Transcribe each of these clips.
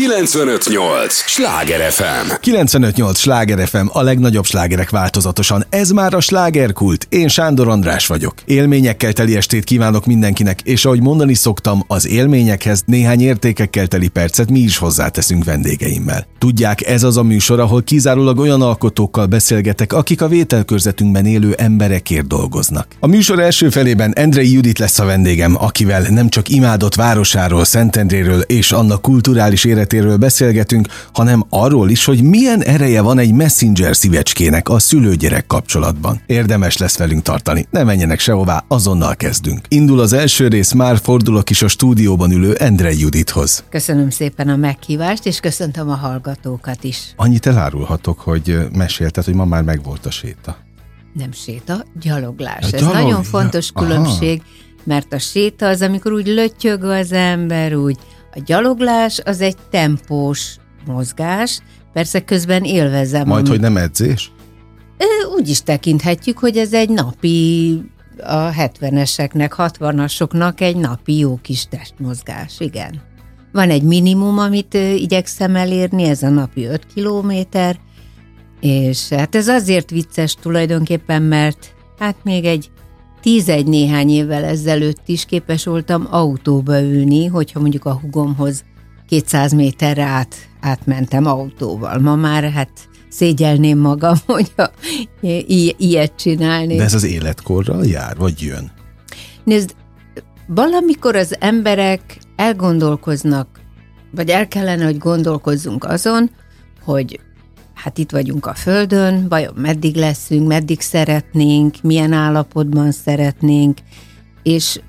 958! Sláger FM! 958! Sláger FM, a legnagyobb slágerek változatosan. Ez már a slágerkult. Én Sándor András vagyok. Élményekkel teli estét kívánok mindenkinek, és ahogy mondani szoktam, az élményekhez néhány értékekkel teli percet mi is hozzáteszünk vendégeimmel. Tudják, ez az a műsor, ahol kizárólag olyan alkotókkal beszélgetek, akik a vételkörzetünkben élő emberekért dolgoznak. A műsor első felében Endrei Judit lesz a vendégem, akivel nem csak imádott városáról, Szentendréről és annak kulturális életéről beszélgetünk, hanem arról is, hogy milyen ereje van egy messenger szívecskének a szülőgyerek kapcsolatban. Érdemes lesz velünk tartani. Ne menjenek sehová, azonnal kezdünk. Indul az első rész, már fordulok is a stúdióban ülő Endre Judithoz. Köszönöm szépen a meghívást, és köszöntöm a hallgatókat is. Annyit elárulhatok, hogy mesélted, hogy ma már megvolt a séta. Nem séta, gyaloglás. A Ez gyalog... nagyon fontos különbség, Aha. mert a séta az, amikor úgy lötyög az ember, úgy a gyaloglás az egy tempós mozgás, persze közben élvezem. Majd, amit... hogy nem edzés? Úgy is tekinthetjük, hogy ez egy napi, a 70-eseknek, 60-asoknak egy napi jó kis testmozgás, igen. Van egy minimum, amit igyekszem elérni, ez a napi 5 kilométer, és hát ez azért vicces tulajdonképpen, mert hát még egy tízegy néhány évvel ezelőtt is képes voltam autóba ülni, hogyha mondjuk a hugomhoz 200 méterre át, átmentem autóval. Ma már hát szégyelném magam, hogyha i- ilyet csinálni. De ez az életkorral jár, vagy jön? Nézd, valamikor az emberek elgondolkoznak, vagy el kellene, hogy gondolkozzunk azon, hogy hát itt vagyunk a Földön, vajon meddig leszünk, meddig szeretnénk, milyen állapotban szeretnénk, és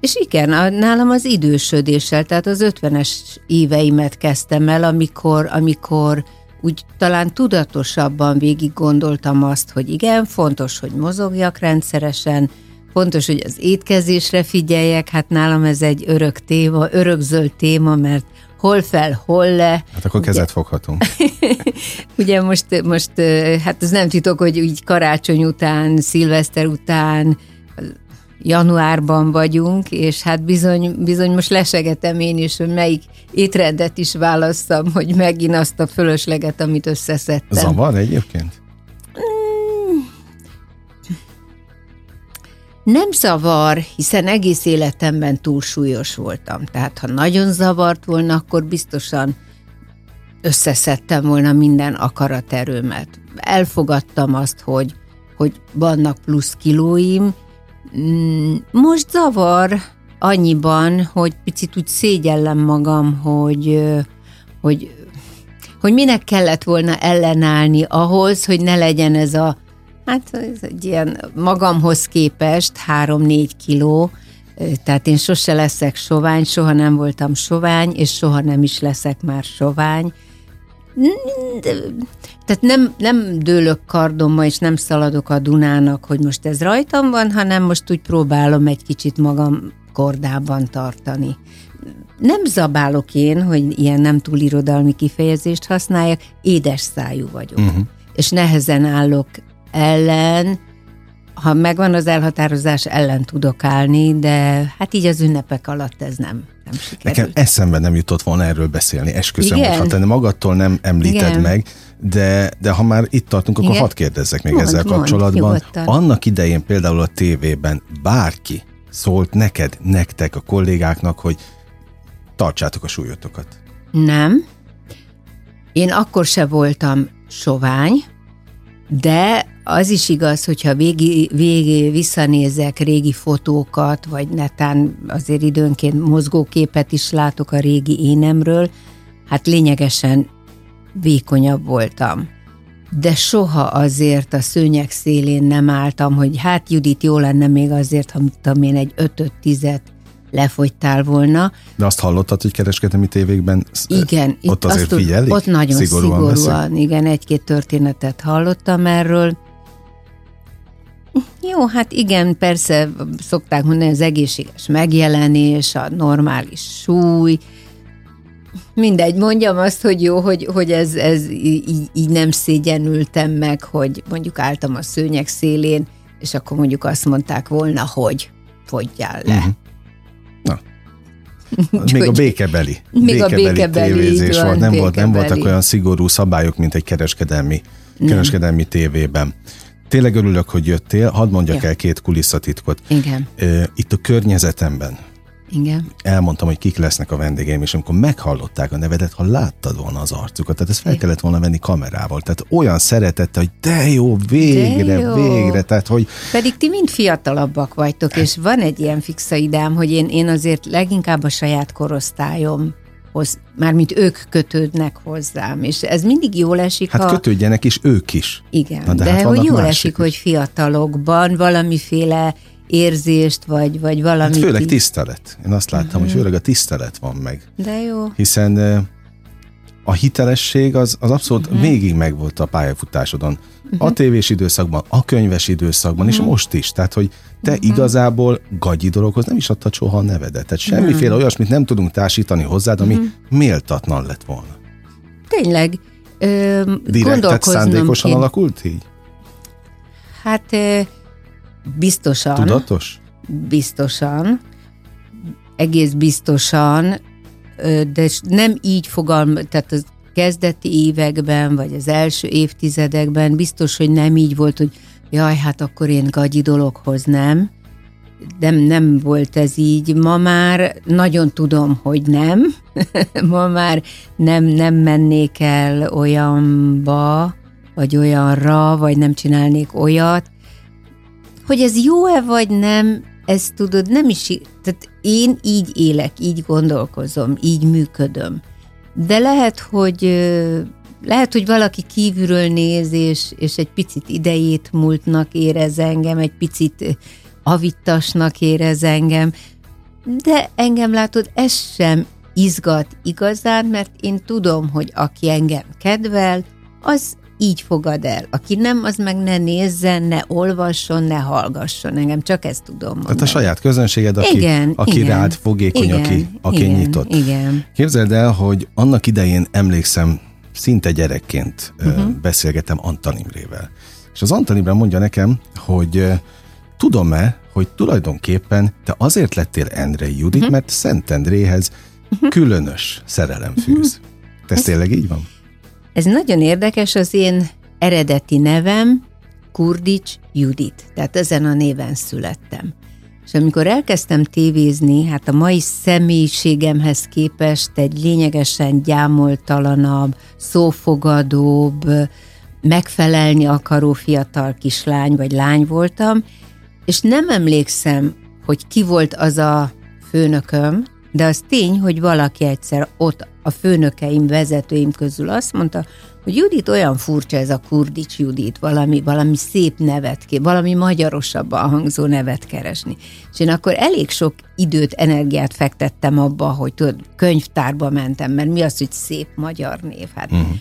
és igen, nálam az idősödéssel, tehát az ötvenes éveimet kezdtem el, amikor, amikor úgy talán tudatosabban végig gondoltam azt, hogy igen, fontos, hogy mozogjak rendszeresen, fontos, hogy az étkezésre figyeljek, hát nálam ez egy örök téma, örökzöld téma, mert hol fel, hol le. Hát akkor kezet ugye, foghatunk. ugye most, most, hát ez nem titok, hogy úgy karácsony után, szilveszter után, januárban vagyunk, és hát bizony, bizony most lesegetem én is, hogy melyik étrendet is válasszam, hogy megint azt a fölösleget, amit összeszedtem. Zavar egyébként? Nem zavar, hiszen egész életemben túlsúlyos voltam. Tehát ha nagyon zavart volna, akkor biztosan összeszedtem volna minden akaraterőmet. Elfogadtam azt, hogy, hogy vannak plusz kilóim. Mm, most zavar annyiban, hogy picit úgy szégyellem magam, hogy, hogy, hogy minek kellett volna ellenállni ahhoz, hogy ne legyen ez a Hát ez egy ilyen magamhoz képest 3-4 kiló, tehát én sose leszek sovány, soha nem voltam sovány, és soha nem is leszek már sovány. Tehát nem, nem dőlök kardomba, és nem szaladok a Dunának, hogy most ez rajtam van, hanem most úgy próbálom egy kicsit magam kordában tartani. Nem zabálok én, hogy ilyen nem túl irodalmi kifejezést használjak, édes szájú vagyok. Uh-huh. És nehezen állok ellen, ha megvan az elhatározás, ellen tudok állni, de hát így az ünnepek alatt ez nem, nem sikerült. Nekem eszembe nem jutott volna erről beszélni, esküszöm, Igen? hogy ha te magadtól nem említed Igen. meg, de, de ha már itt tartunk, akkor Igen? hadd kérdezzek még mond, ezzel kapcsolatban. Mond, Annak idején például a tévében bárki szólt neked, nektek, a kollégáknak, hogy tartsátok a súlyotokat. Nem. Én akkor se voltam sovány, de az is igaz, hogyha végi, végi visszanézek régi fotókat, vagy netán azért időnként mozgóképet is látok a régi énemről, hát lényegesen vékonyabb voltam. De soha azért a szőnyek szélén nem álltam, hogy hát Judit jó lenne még azért, ha tudom én, egy ötöt, tizet lefogytál volna. De azt hallottad, hogy kereskedelmi tévékben igen, ott azért azt figyelik? Ott nagyon szigorúan, szigorúan igen, egy-két történetet hallottam erről. Jó, hát igen, persze szokták mondani az egészséges megjelenés, a normális súly, mindegy, mondjam azt, hogy jó, hogy, hogy ez, ez így, így nem szégyenültem meg, hogy mondjuk álltam a szőnyek szélén, és akkor mondjuk azt mondták volna, hogy fogyjál le. Uh-huh. Még a békebeli. Még a békebeli, tévézés van, volt. Nem, volt, nem békebeli. voltak olyan szigorú szabályok, mint egy kereskedelmi, kereskedelmi tévében. Tényleg örülök, hogy jöttél. Hadd mondjak Ja. el két kulisszatitkot. Igen, Itt a környezetemben igen. elmondtam, hogy kik lesznek a vendégeim, és amikor meghallották a nevedet, ha láttad volna az arcukat, tehát ezt fel kellett volna venni kamerával. Tehát olyan szeretette, hogy de jó, végre, De jó. végre. Tehát, hogy Pedig ti mind fiatalabbak vagytok, és van egy ilyen fixa idám, hogy én, én azért leginkább a saját korosztályomhoz, mármint ők kötődnek hozzám, és ez mindig jól esik, hát ha... kötődjenek is ők is. Igen, Na, de, de hát hogy jól esik, is. hogy fiatalokban valamiféle érzést, vagy, vagy valamit... Hát főleg tisztelet. Én azt láttam, hogy főleg a tisztelet van meg. De jó. Hiszen a hitelesség az, az abszolút Mhm. uh-huh. végig megvolt a pályafutásodon. Uh-huh. A tévés időszakban, a könyves időszakban, Mhm. uh-huh. és most is. Tehát, hogy te uh-huh. igazából gagyi dologhoz nem is adtad soha a nevedet. Tehát semmiféle Mhm. olyasmit nem tudunk társítani hozzád, ami uh-huh. méltatlan lett volna. Tényleg, ö, Direkt, tehát szándékosan kéne. alakult így? Hát ö, biztosan. Tudatos? biztosan, egész biztosan, de nem így fogalm, tehát az kezdeti években, vagy az első évtizedekben biztos, hogy nem így volt, hogy jaj, hát akkor én gagyi dologhoz nem. Nem, nem volt ez így. Ma már nagyon tudom, hogy nem. Ma már nem, nem mennék el olyanba, vagy olyanra, vagy nem csinálnék olyat, hogy ez jó-e vagy nem, ez tudod, nem is, tehát én így élek, így gondolkozom, így működöm. De lehet, hogy lehet, hogy valaki kívülről néz, és, és egy picit idejét múltnak érez engem, egy picit avittasnak érez engem, de engem látod, ez sem izgat igazán, mert én tudom, hogy aki engem kedvel, az így fogad el. Aki nem, az meg ne nézzen, ne olvasson, ne hallgasson engem, csak ezt tudom mondani. Tehát a saját közönséged, aki, igen, aki igen, rád fogékony, igen, aki, aki igen, nyitott. Igen. Képzeld el, hogy annak idején emlékszem, szinte gyerekként Mhm. uh-huh. beszélgetem Antal Imrével. És az Antal Imre mondja nekem, hogy tudom-e, hogy tulajdonképpen te azért lettél Endrei Judit, Mhm. uh-huh. mert Szentendréhez uh-huh. különös szerelem fűz. Mhm. Te ez tényleg így van? Ez nagyon érdekes, az én eredeti nevem Kurdics Judit, tehát ezen a néven születtem. És amikor elkezdtem tévézni, hát a mai személyiségemhez képest egy lényegesen gyámoltalanabb, szófogadóbb, megfelelni akaró fiatal kislány vagy lány voltam, és nem emlékszem, hogy ki volt az a főnököm, de az tény, hogy valaki egyszer ott a főnökeim, vezetőim közül azt mondta, hogy Judit olyan furcsa ez a Kurdics Judit, valami, valami szép nevet, ké- valami magyarosabban hangzó nevet keresni. És én akkor elég sok időt, energiát fektettem abba, hogy tudod, könyvtárba mentem, mert mi az, hogy szép magyar név? Hát uh-huh.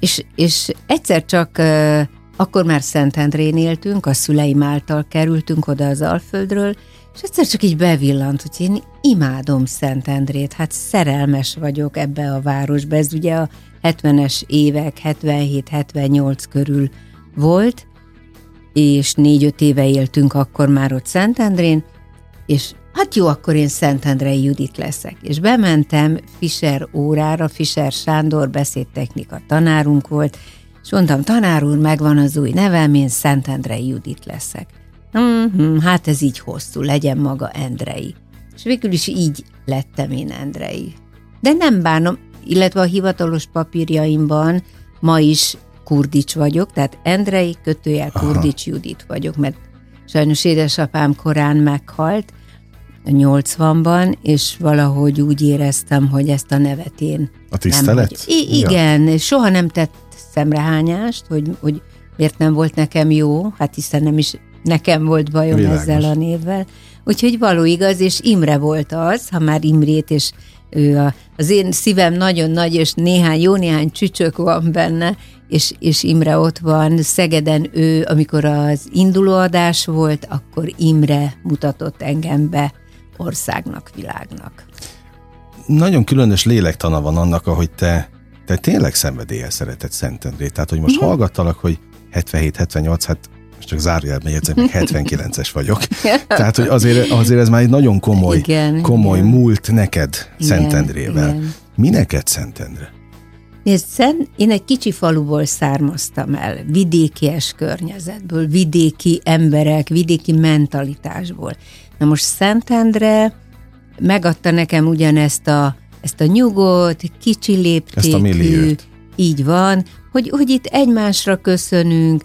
És, és egyszer csak akkor már Szentendrén éltünk, a szüleim által kerültünk oda az Alföldről, és egyszer csak így bevillant, hogy én imádom Szentendrét, hát szerelmes vagyok ebbe a városba. Ez ugye a 70-es évek, 77-78 körül volt, és négy-öt éve éltünk akkor már ott Szentendrén, és hát jó, akkor én Szentendrei Judit leszek. És bementem Fischer órára, Fischer Sándor beszédtechnika tanárunk volt, és mondtam, tanár úr, megvan az új nevem, én Szentendrei Judit leszek. Mm-hmm, hát ez így hosszú, legyen maga Endrei. És végül is így lettem én Endrei. De nem bánom, illetve a hivatalos papírjaimban ma is Kurdics vagyok, tehát Endrei kötőjel Kurdics Judit vagyok, mert sajnos édesapám korán meghalt, 80-ban, és valahogy úgy éreztem, hogy ezt a nevet én A tisztelet? nem I- igen, ja. soha nem tett szemrehányást, hogy, hogy miért nem volt nekem jó, hát hiszen nem is nekem volt bajom Világos. ezzel a névvel. Úgyhogy való igaz, és Imre volt az, ha már Imrét, és ő a, az én szívem nagyon nagy, és néhány, jó néhány csücsök van benne, és, és Imre ott van. Szegeden ő, amikor az indulóadás volt, akkor Imre mutatott engem be országnak, világnak. Nagyon különös lélektana van annak, ahogy te, te tényleg szenvedéllyel szereted Szentendrét. Tehát, hogy most hallgattalak, hogy 77-78, hát csak zárójelben jegyzem, még 79-es vagyok. Tehát, hogy azért, azért ez már egy nagyon komoly, igen, komoly igen. múlt neked igen, Szentendrével. Igen. Mi neked Szentendre? Nézd, Szent, én egy kicsi faluból származtam el, vidékies környezetből, vidéki emberek, vidéki mentalitásból. Na most Szentendre megadta nekem ugyanezt a, ezt a nyugodt, kicsi léptékű, így van, hogy, hogy itt egymásra köszönünk,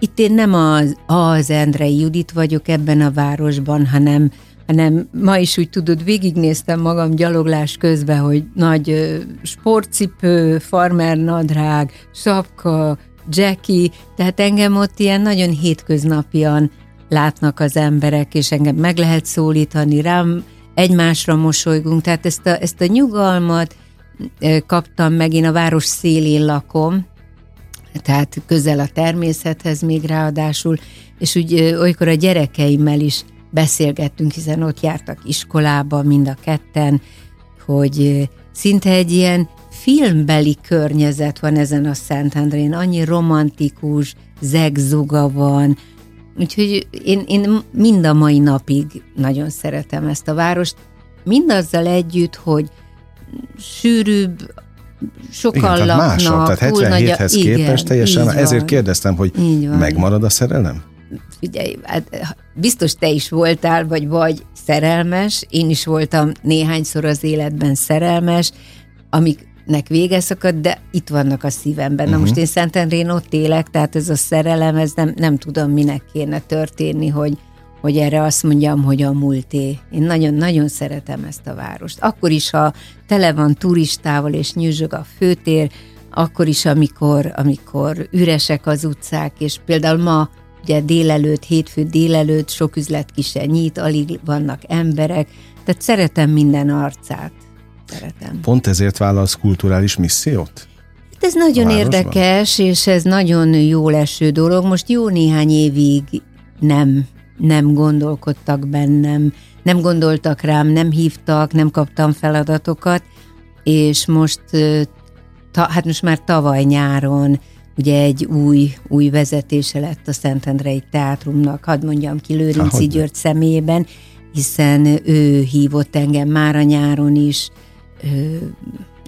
itt én nem az, az Endrei Judit vagyok ebben a városban, hanem, hanem ma is úgy tudod, végignéztem magam gyaloglás közben, hogy nagy sportcipő, farmernadrág, sapka, Jackie, tehát engem ott ilyen nagyon hétköznapian látnak az emberek, és engem meg lehet szólítani, rám egymásra mosolygunk, tehát ezt a, ezt a nyugalmat kaptam meg, én a város szélén lakom, tehát közel a természethez még ráadásul, és úgy olykor a gyerekeimmel is beszélgettünk, hiszen ott jártak iskolába mind a ketten, hogy szinte egy ilyen filmbeli környezet van ezen a Szentendrén, annyi romantikus, zegzuga van, úgyhogy én, én mind a mai napig nagyon szeretem ezt a várost, mindazzal együtt, hogy sűrűbb, sokan igen, laknak. Másabb, tehát 77-hez nagy, képest teljesen, ezért kérdeztem, hogy megmarad a szerelem? Figyelj, hát biztos te is voltál, vagy vagy szerelmes, én is voltam néhányszor az életben szerelmes, amiknek vége szakadt, de itt vannak a szívemben. Uh-huh. Na mhm. most én Szentendrén ott élek, tehát ez a szerelem, ez nem, nem tudom, minek kéne történni, hogy, hogy erre azt mondjam, hogy a múlté. Én nagyon-nagyon szeretem ezt a várost. Akkor is, ha tele van turistával és nyüzsög a főtér, akkor is, amikor, amikor üresek az utcák, és például ma ugye délelőtt, hétfő délelőtt sok üzlet ki se nyit, alig vannak emberek, tehát szeretem minden arcát. Szeretem. Pont ezért vállalsz kulturális missziót? Hát ez nagyon érdekes, és ez nagyon jó leső dolog. Most jó néhány évig nem nem gondolkodtak bennem, nem gondoltak rám, nem hívtak, nem kaptam feladatokat, és most, ta, hát most már tavaly nyáron ugye egy új, új vezetése lett a Szentendrei Teátrumnak, hadd mondjam ki Lőrinci György személyében, hiszen ő hívott engem már a nyáron is,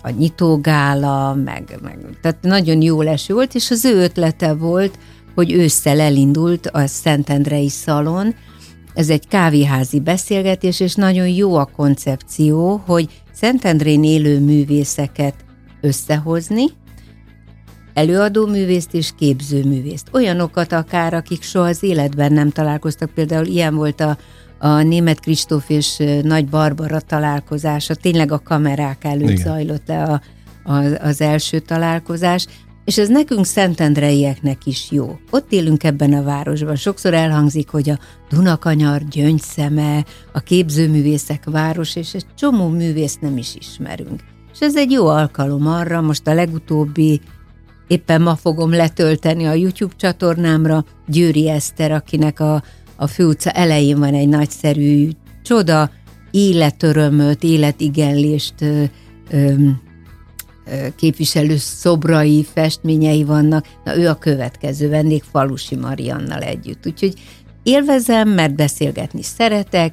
a nyitógála, meg, meg, tehát nagyon jó leső volt, és az ő ötlete volt, hogy ősszel elindult a Szentendrei Szalon. Ez egy kávéházi beszélgetés, és nagyon jó a koncepció, hogy Szentendrén élő művészeket összehozni, előadó művészt és képző művészt. Olyanokat akár, akik soha az életben nem találkoztak. Például ilyen volt a, a német Kristóf és Nagy Barbara találkozása. Tényleg a kamerák előtt Igen. zajlott le a, a, az első találkozás. És ez nekünk szentendreieknek is jó. Ott élünk ebben a városban. Sokszor elhangzik, hogy a Dunakanyar gyöngyszeme, a képzőművészek város, és egy csomó művész nem is ismerünk. És ez egy jó alkalom arra, most a legutóbbi, éppen ma fogom letölteni a YouTube csatornámra, Győri Eszter, akinek a, a főutca elején van egy nagyszerű csoda, életörömöt, életigenlést ö, ö, képviselő szobrai, festményei vannak, na ő a következő vendég Falusi Mariannal együtt. Úgyhogy élvezem, mert beszélgetni szeretek,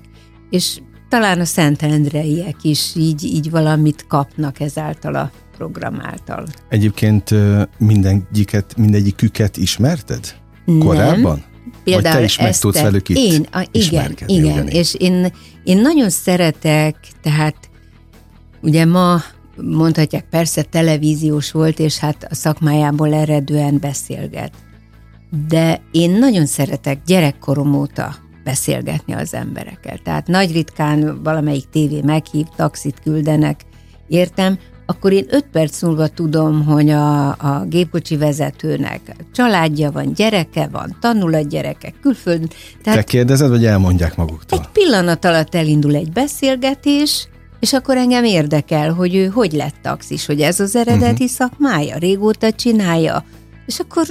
és talán a Szentendreiek is így, így valamit kapnak ezáltal a program által. Egyébként mindegyiket, mindegyiküket ismerted? Korábban? Nem. Például Vagy te is meg tudsz velük itt én, a, igen, igen, ugyanígy. és én, én nagyon szeretek, tehát ugye ma mondhatják, persze televíziós volt, és hát a szakmájából eredően beszélget. De én nagyon szeretek gyerekkorom óta beszélgetni az emberekkel. Tehát nagy ritkán valamelyik tévé meghív, taxit küldenek, értem, akkor én öt perc múlva tudom, hogy a, a gépkocsi vezetőnek családja van, gyereke van, tanul a gyerekek külföldön. Tehát Te kérdezed, vagy elmondják maguktól? Egy pillanat alatt elindul egy beszélgetés, és akkor engem érdekel, hogy ő hogy lett taxis, hogy ez az eredeti uh-huh. szakmája, régóta csinálja. És akkor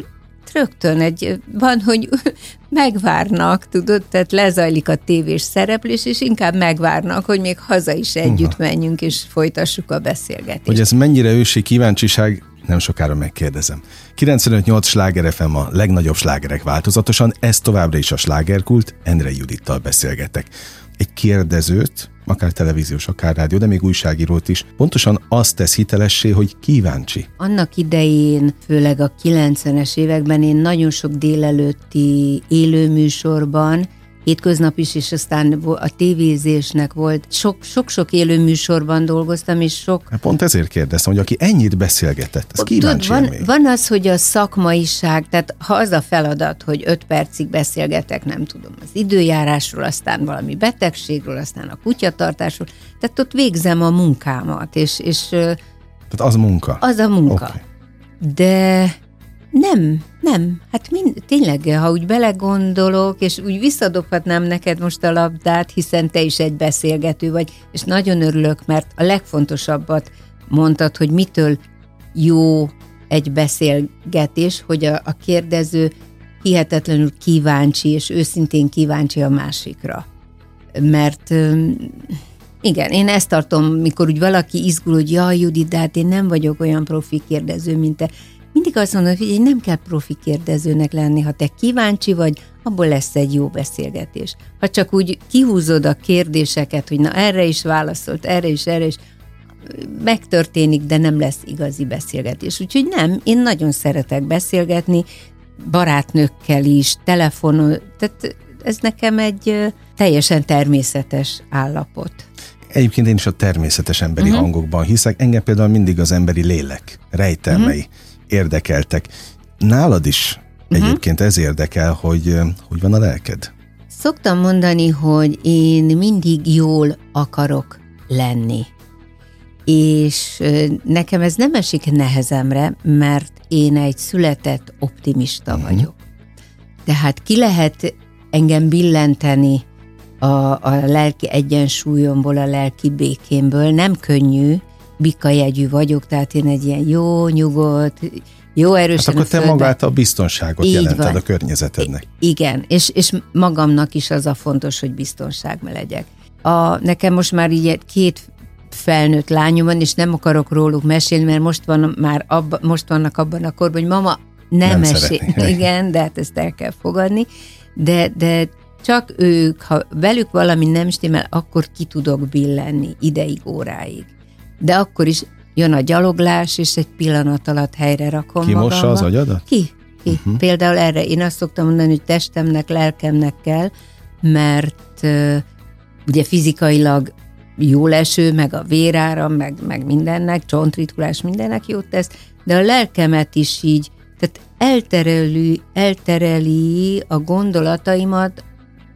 rögtön egy, van, hogy megvárnak, tudod, tehát lezajlik a tévés szereplés, és inkább megvárnak, hogy még haza is együtt uh-huh. menjünk, és folytassuk a beszélgetést. Hogy ez mennyire ősi kíváncsiság, nem sokára megkérdezem. 95-8 sláger FM a legnagyobb slágerek változatosan, ez továbbra is a slágerkult, Endre Judittal beszélgetek. Egy kérdezőt, akár televíziós, akár rádió, de még újságírót is, pontosan azt tesz hitelessé, hogy kíváncsi. Annak idején, főleg a 90-es években én nagyon sok délelőtti élőműsorban hétköznap is, és aztán a tévézésnek volt. Sok-sok élő műsorban dolgoztam, és sok... Hát pont ezért kérdeztem, hogy aki ennyit beszélgetett, ez kíváncsi van, van az, hogy a szakmaiság, tehát ha az a feladat, hogy öt percig beszélgetek, nem tudom, az időjárásról, aztán valami betegségről, aztán a kutyatartásról, tehát ott végzem a munkámat, és... és tehát az munka? Az a munka. Okay. De nem, nem. Hát mind, tényleg, ha úgy belegondolok, és úgy visszadobhatnám neked most a labdát, hiszen te is egy beszélgető vagy, és nagyon örülök, mert a legfontosabbat mondtad, hogy mitől jó egy beszélgetés, hogy a, a kérdező hihetetlenül kíváncsi, és őszintén kíváncsi a másikra. Mert igen, én ezt tartom, mikor úgy valaki izgul, hogy jaj, Judit, de hát én nem vagyok olyan profi kérdező, mint te mindig azt mondom, hogy nem kell profi kérdezőnek lenni, ha te kíváncsi vagy, abból lesz egy jó beszélgetés. Ha csak úgy kihúzod a kérdéseket, hogy na erre is válaszolt, erre is, erre is, megtörténik, de nem lesz igazi beszélgetés. Úgyhogy nem, én nagyon szeretek beszélgetni, barátnőkkel is, telefonon, tehát ez nekem egy teljesen természetes állapot. Egyébként én is a természetes emberi uh-huh. hangokban hiszek. Engem például mindig az emberi lélek rejtelmei uh-huh érdekeltek. Nálad is uh-huh. egyébként ez érdekel, hogy hogy van a lelked? Szoktam mondani, hogy én mindig jól akarok lenni. És nekem ez nem esik nehezemre, mert én egy született optimista uh-huh. vagyok. Tehát ki lehet engem billenteni a, a lelki egyensúlyomból, a lelki békémből. Nem könnyű, jegyű vagyok, tehát én egy ilyen jó, nyugodt, jó erősen hát akkor te földbe. magát a biztonságot Így jelented van. a környezetednek. I- igen, és, és magamnak is az a fontos, hogy biztonságban legyek. A, nekem most már így két felnőtt lányom van, és nem akarok róluk mesélni, mert most, van már abba, most vannak abban a korban, hogy mama nem, nem mesél. Igen, de hát ezt el kell fogadni. De, de csak ők, ha velük valami nem stimmel, akkor ki tudok billenni ideig, óráig de akkor is jön a gyaloglás, és egy pillanat alatt helyre rakom Ki mossa az agyadat? Ki? Ki? Uh-huh. Például erre én azt szoktam mondani, hogy testemnek, lelkemnek kell, mert uh, ugye fizikailag jó leső, meg a vérára, meg, meg mindennek, csontritkulás mindennek jót tesz, de a lelkemet is így, tehát eltereli, eltereli a gondolataimat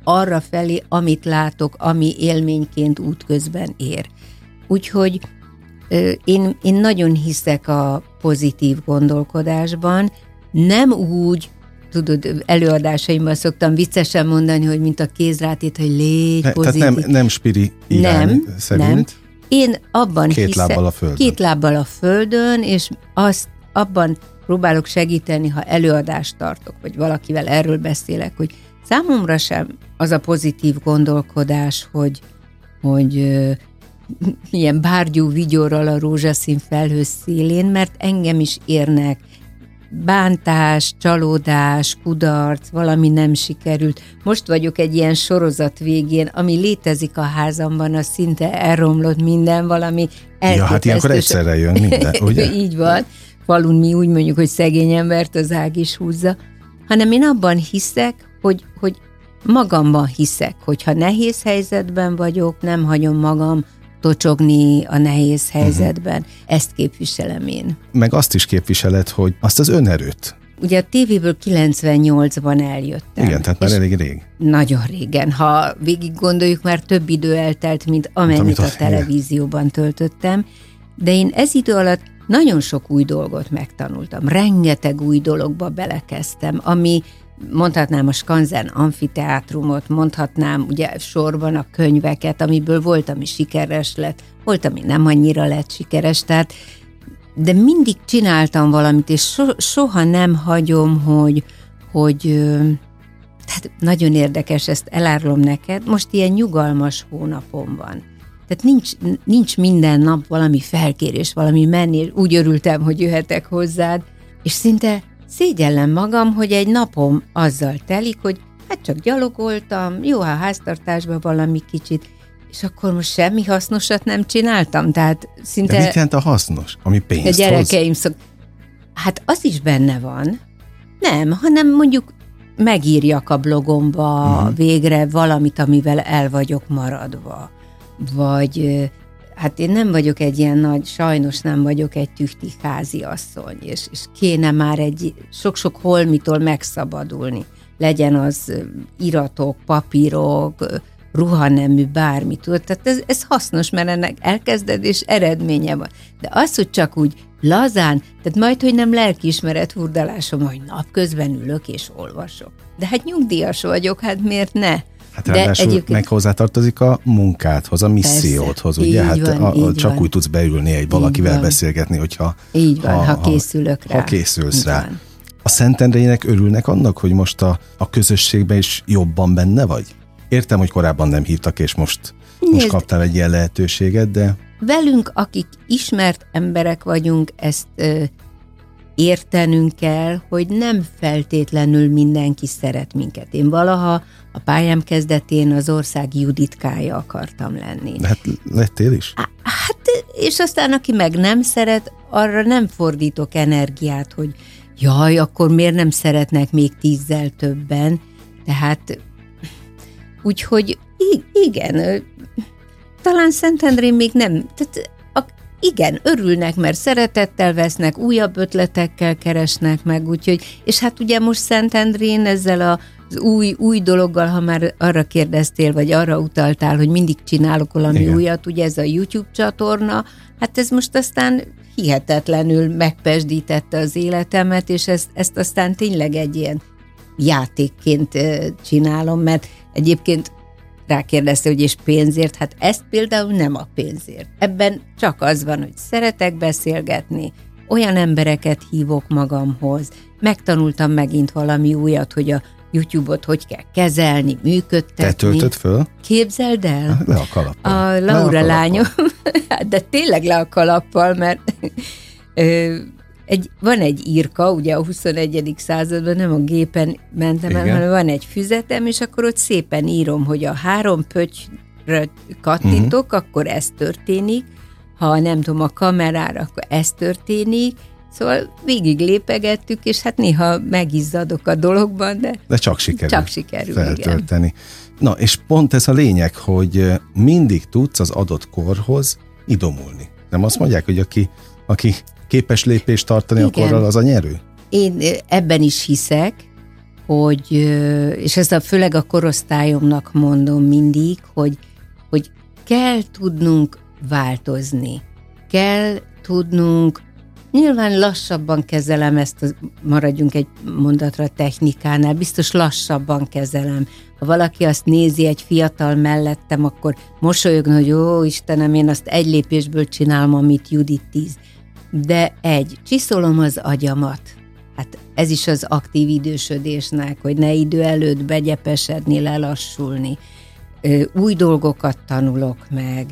arra felé, amit látok, ami élményként útközben ér. Úgyhogy én, én nagyon hiszek a pozitív gondolkodásban, nem úgy, tudod, előadásaimban szoktam viccesen mondani, hogy mint a kézrátét, hogy légy ne, pozitív. Tehát nem, nem spiri irány nem, szerint? Nem. Én abban két hiszek, lábbal a földön. Két lábbal a földön, és azt abban próbálok segíteni, ha előadást tartok, vagy valakivel erről beszélek, hogy számomra sem az a pozitív gondolkodás, hogy, hogy ilyen bárgyú vigyorral a rózsaszín felhő szélén, mert engem is érnek bántás, csalódás, kudarc, valami nem sikerült. Most vagyok egy ilyen sorozat végén, ami létezik a házamban, az szinte elromlott minden, valami Ja, hát ilyenkor egyszerre jön minden, ugye? Így van. Falun mi úgy mondjuk, hogy szegény embert az ág is húzza. Hanem én abban hiszek, hogy, hogy magamban hiszek, hogyha nehéz helyzetben vagyok, nem hagyom magam tocsogni a nehéz mhm. helyzetben. Uh-huh. Ezt képviselem én. Meg azt is képviseled, hogy azt az önerőt, Ugye a tévéből 98-ban eljöttem. Igen, tehát már elég rég. Nagyon régen. Ha végig gondoljuk, már több idő eltelt, mint amennyit a, a televízióban töltöttem. De én ez idő alatt nagyon sok új dolgot megtanultam. Rengeteg új dologba belekezdtem, ami mondhatnám a Skanzen amfiteátrumot, mondhatnám ugye sorban a könyveket, amiből volt, ami sikeres lett, volt, ami nem annyira lett sikeres, tehát de mindig csináltam valamit, és so, soha nem hagyom, hogy, hogy tehát nagyon érdekes, ezt elárulom neked, most ilyen nyugalmas hónapom van. Tehát nincs, nincs minden nap valami felkérés, valami menni, úgy örültem, hogy jöhetek hozzád, és szinte szégyellem magam, hogy egy napom azzal telik, hogy hát csak gyalogoltam, jó, ha háztartásban valami kicsit, és akkor most semmi hasznosat nem csináltam, tehát szinte... De mit jelent a hasznos, ami pénzt A gyerekeim szok... Hát az is benne van. Nem, hanem mondjuk megírjak a blogomba uh-huh. végre valamit, amivel el vagyok maradva. Vagy hát én nem vagyok egy ilyen nagy, sajnos nem vagyok egy tühti házi asszony, és, és kéne már egy sok-sok holmitól megszabadulni. Legyen az iratok, papírok, ruhanemű, bármi, tudod. Tehát ez, ez hasznos, mert ennek elkezded, és eredménye van. De az, hogy csak úgy lazán, tehát majd, hogy nem lelkiismeret hurdalásom, hogy napközben ülök és olvasok. De hát nyugdíjas vagyok, hát miért ne? Hát De ráadásul egyébként... meg hozzátartozik a munkádhoz, a missziódhoz, Persze, ugye? Hát van, a, csak van. úgy tudsz beülni egy valakivel beszélgetni, hogyha... Így van, ha, ha készülök rá. Ha készülsz így rá. Van. A Szentendrének örülnek annak, hogy most a, a közösségben is jobban benne vagy? Értem, hogy korábban nem hívtak, és most, Nézd, most kaptál egy ilyen lehetőséget, de... Velünk, akik ismert emberek vagyunk, ezt ö, értenünk kell, hogy nem feltétlenül mindenki szeret minket. Én valaha a pályám kezdetén az ország juditkája akartam lenni. Hát lettél is? Hát, és aztán aki meg nem szeret, arra nem fordítok energiát, hogy jaj, akkor miért nem szeretnek még tízzel többen. Tehát Úgyhogy igen, talán Szentendrén még nem, tehát igen, örülnek, mert szeretettel vesznek, újabb ötletekkel keresnek meg, úgyhogy, és hát ugye most Szentendrén ezzel a az új, új dologgal, ha már arra kérdeztél, vagy arra utaltál, hogy mindig csinálok valami Igen. újat, ugye ez a YouTube csatorna, hát ez most aztán hihetetlenül megpesdítette az életemet, és ezt, ezt aztán tényleg egy ilyen játékként csinálom, mert Egyébként rákérdezte, hogy és pénzért, hát ezt például nem a pénzért. Ebben csak az van, hogy szeretek beszélgetni, olyan embereket hívok magamhoz, megtanultam megint valami újat, hogy a YouTube-ot hogy kell kezelni, működtetni. Te töltöd föl? Képzeld el. Le a kalappal. A Laura lányom, de tényleg le a kalappal, mert egy, van egy írka, ugye a 21. században nem a gépen mentem el, hanem van egy füzetem, és akkor ott szépen írom, hogy a három pöttyre kattintok, uh-huh. akkor ez történik, ha nem tudom, a kamerára, akkor ez történik, Szóval végig lépegettük, és hát néha megizzadok a dologban, de, de csak sikerül, csak sikerül feltölteni. Igen. Na, és pont ez a lényeg, hogy mindig tudsz az adott korhoz idomulni. Nem azt mondják, hogy aki, aki képes lépést tartani Igen. korral, az a nyerő? Én ebben is hiszek, hogy, és ezt a, főleg a korosztályomnak mondom mindig, hogy, hogy kell tudnunk változni. Kell tudnunk, nyilván lassabban kezelem ezt, maradjunk egy mondatra technikánál, biztos lassabban kezelem. Ha valaki azt nézi egy fiatal mellettem, akkor mosolyogna, hogy ó, Istenem, én azt egy lépésből csinálom, amit Judit tíz de egy, csiszolom az agyamat. Hát ez is az aktív idősödésnek, hogy ne idő előtt begyepesedni, lelassulni. Új dolgokat tanulok meg.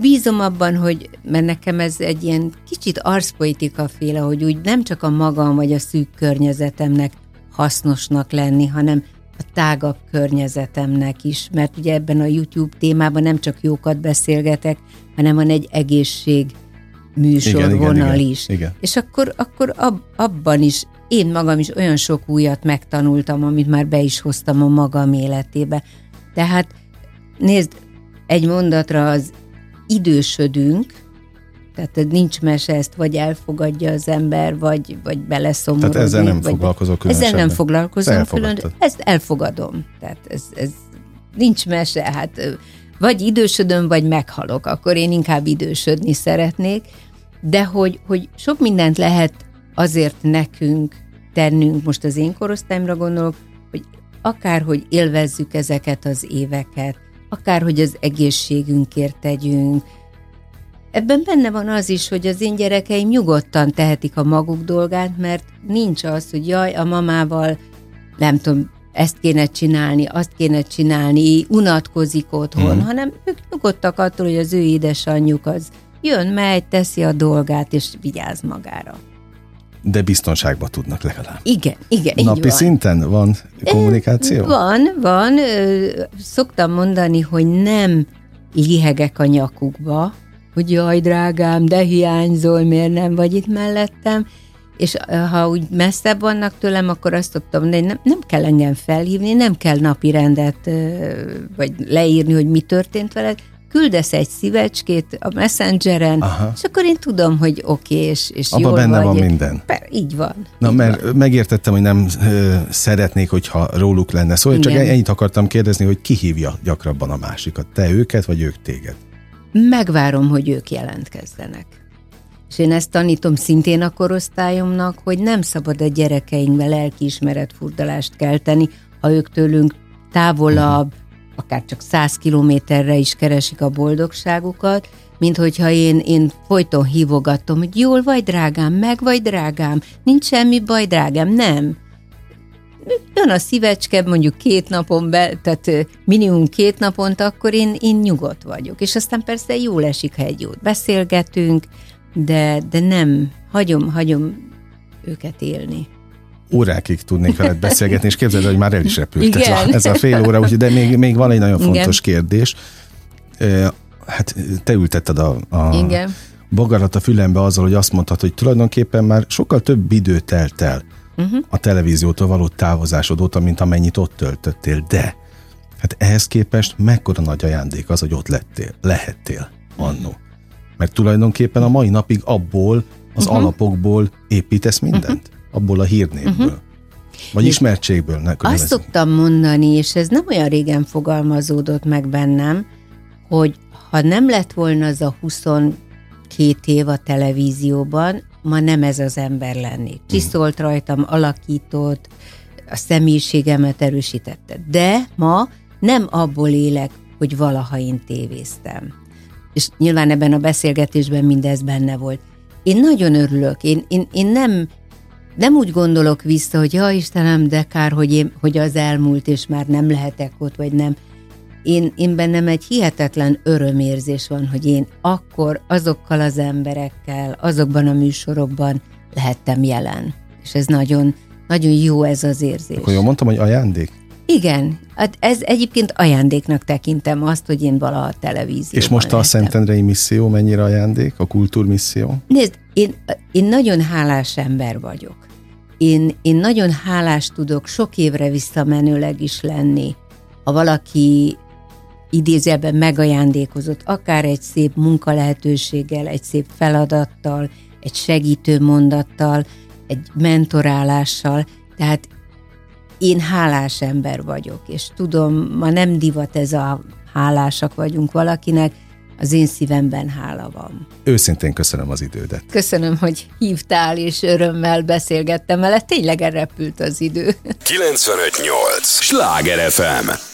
Bízom abban, hogy, mert nekem ez egy ilyen kicsit arszpolitika féle, hogy úgy nem csak a magam vagy a szűk környezetemnek hasznosnak lenni, hanem a tágabb környezetemnek is, mert ugye ebben a YouTube témában nem csak jókat beszélgetek, hanem van egy egészség műsorvonal is. Igen, igen. És akkor, akkor ab, abban is én magam is olyan sok újat megtanultam, amit már be is hoztam a magam életébe. Tehát nézd, egy mondatra az idősödünk, tehát nincs mese, ezt vagy elfogadja az ember, vagy, vagy beleszomorodik. Tehát ezzel nem vagy, foglalkozol különösebben. Ezzel nem foglalkozom külön, ezt elfogadom. Tehát ez, ez nincs mese, hát vagy idősödöm, vagy meghalok, akkor én inkább idősödni szeretnék, de hogy, hogy sok mindent lehet azért nekünk tennünk, most az én korosztályomra gondolok, hogy akár, hogy élvezzük ezeket az éveket, akár, hogy az egészségünkért tegyünk. Ebben benne van az is, hogy az én gyerekeim nyugodtan tehetik a maguk dolgát, mert nincs az, hogy jaj, a mamával nem tudom, ezt kéne csinálni, azt kéne csinálni, unatkozik otthon, mm. hanem ők nyugodtak attól, hogy az ő édesanyjuk az jön, megy, teszi a dolgát, és vigyáz magára. De biztonságban tudnak legalább. Igen, igen. Napi van. szinten van kommunikáció? Van, van. Szoktam mondani, hogy nem lihegek a nyakukba, hogy jaj, drágám, de hiányzol, miért nem vagy itt mellettem, és ha úgy messzebb vannak tőlem, akkor azt szoktam mondani, nem, nem kell engem felhívni, nem kell napi rendet, vagy leírni, hogy mi történt veled, küldesz egy szívecskét a messengeren, Aha. és akkor én tudom, hogy oké, okay, és, és Abba jól benne vagy. van minden. Per, így van. Na, így mert van. megértettem, hogy nem ö, szeretnék, hogyha róluk lenne szó, szóval csak ennyit akartam kérdezni, hogy ki hívja gyakrabban a másikat, te őket, vagy ők téged? Megvárom, hogy ők jelentkezzenek. És én ezt tanítom szintén a korosztályomnak, hogy nem szabad a gyerekeinkbe lelkiismeret furdalást kelteni, ha ők tőlünk távolabb, akár csak száz kilométerre is keresik a boldogságukat, mint hogyha én, én folyton hívogatom, hogy jól vagy drágám, meg vagy drágám, nincs semmi baj drágám, nem. Jön a szívecske mondjuk két napon be, tehát minimum két naponta, akkor én, én nyugodt vagyok. És aztán persze jól esik, ha egy jót beszélgetünk, de, de nem, hagyom, hagyom őket élni órákig tudnék veled beszélgetni, és képzeld, hogy már el is repült ez a, ez a fél óra, úgyhogy, de még, még van egy nagyon fontos Igen. kérdés. Hát te ültetted a, a Igen. bogarat a fülembe azzal, hogy azt mondtad, hogy tulajdonképpen már sokkal több idő telt el uh-huh. a televíziótól való távozásod óta, mint amennyit ott töltöttél, de hát ehhez képest mekkora nagy ajándék az, hogy ott lettél, lehettél annó. Mert tulajdonképpen a mai napig abból, az uh-huh. alapokból építesz mindent. Uh-huh abból a hírnévből. Uh-huh. Vagy ismertségből. Ne, azt szoktam mondani, és ez nem olyan régen fogalmazódott meg bennem, hogy ha nem lett volna az a 22 év a televízióban, ma nem ez az ember lennék. Csiszolt mhm. rajtam, alakított, a személyiségemet erősítette. De ma nem abból élek, hogy valaha én tévéztem. És nyilván ebben a beszélgetésben mindez benne volt. Én nagyon örülök, én, én, én nem nem úgy gondolok vissza, hogy ja Istenem, de kár, hogy, én, hogy az elmúlt, és már nem lehetek ott, vagy nem. Én, én bennem egy hihetetlen örömérzés van, hogy én akkor azokkal az emberekkel, azokban a műsorokban lehettem jelen. És ez nagyon, nagyon jó ez az érzés. Akkor jól mondtam, hogy ajándék? Igen, hát ez egyébként ajándéknak tekintem azt, hogy én valaha a televízióban És most a Szentendrei misszió mennyire ajándék, a kultúrmisszió? Nézd, én, én nagyon hálás ember vagyok. Én, én nagyon hálás tudok sok évre visszamenőleg is lenni, ha valaki idézőben megajándékozott, akár egy szép munkalehetőséggel, egy szép feladattal, egy segítő mondattal, egy mentorálással, tehát én hálás ember vagyok, és tudom, ma nem divat ez a hálásak vagyunk valakinek, az én szívemben hála van. Őszintén köszönöm az idődet. Köszönöm, hogy hívtál, és örömmel beszélgettem vele. Tényleg elrepült az idő. 958! Sláger FM!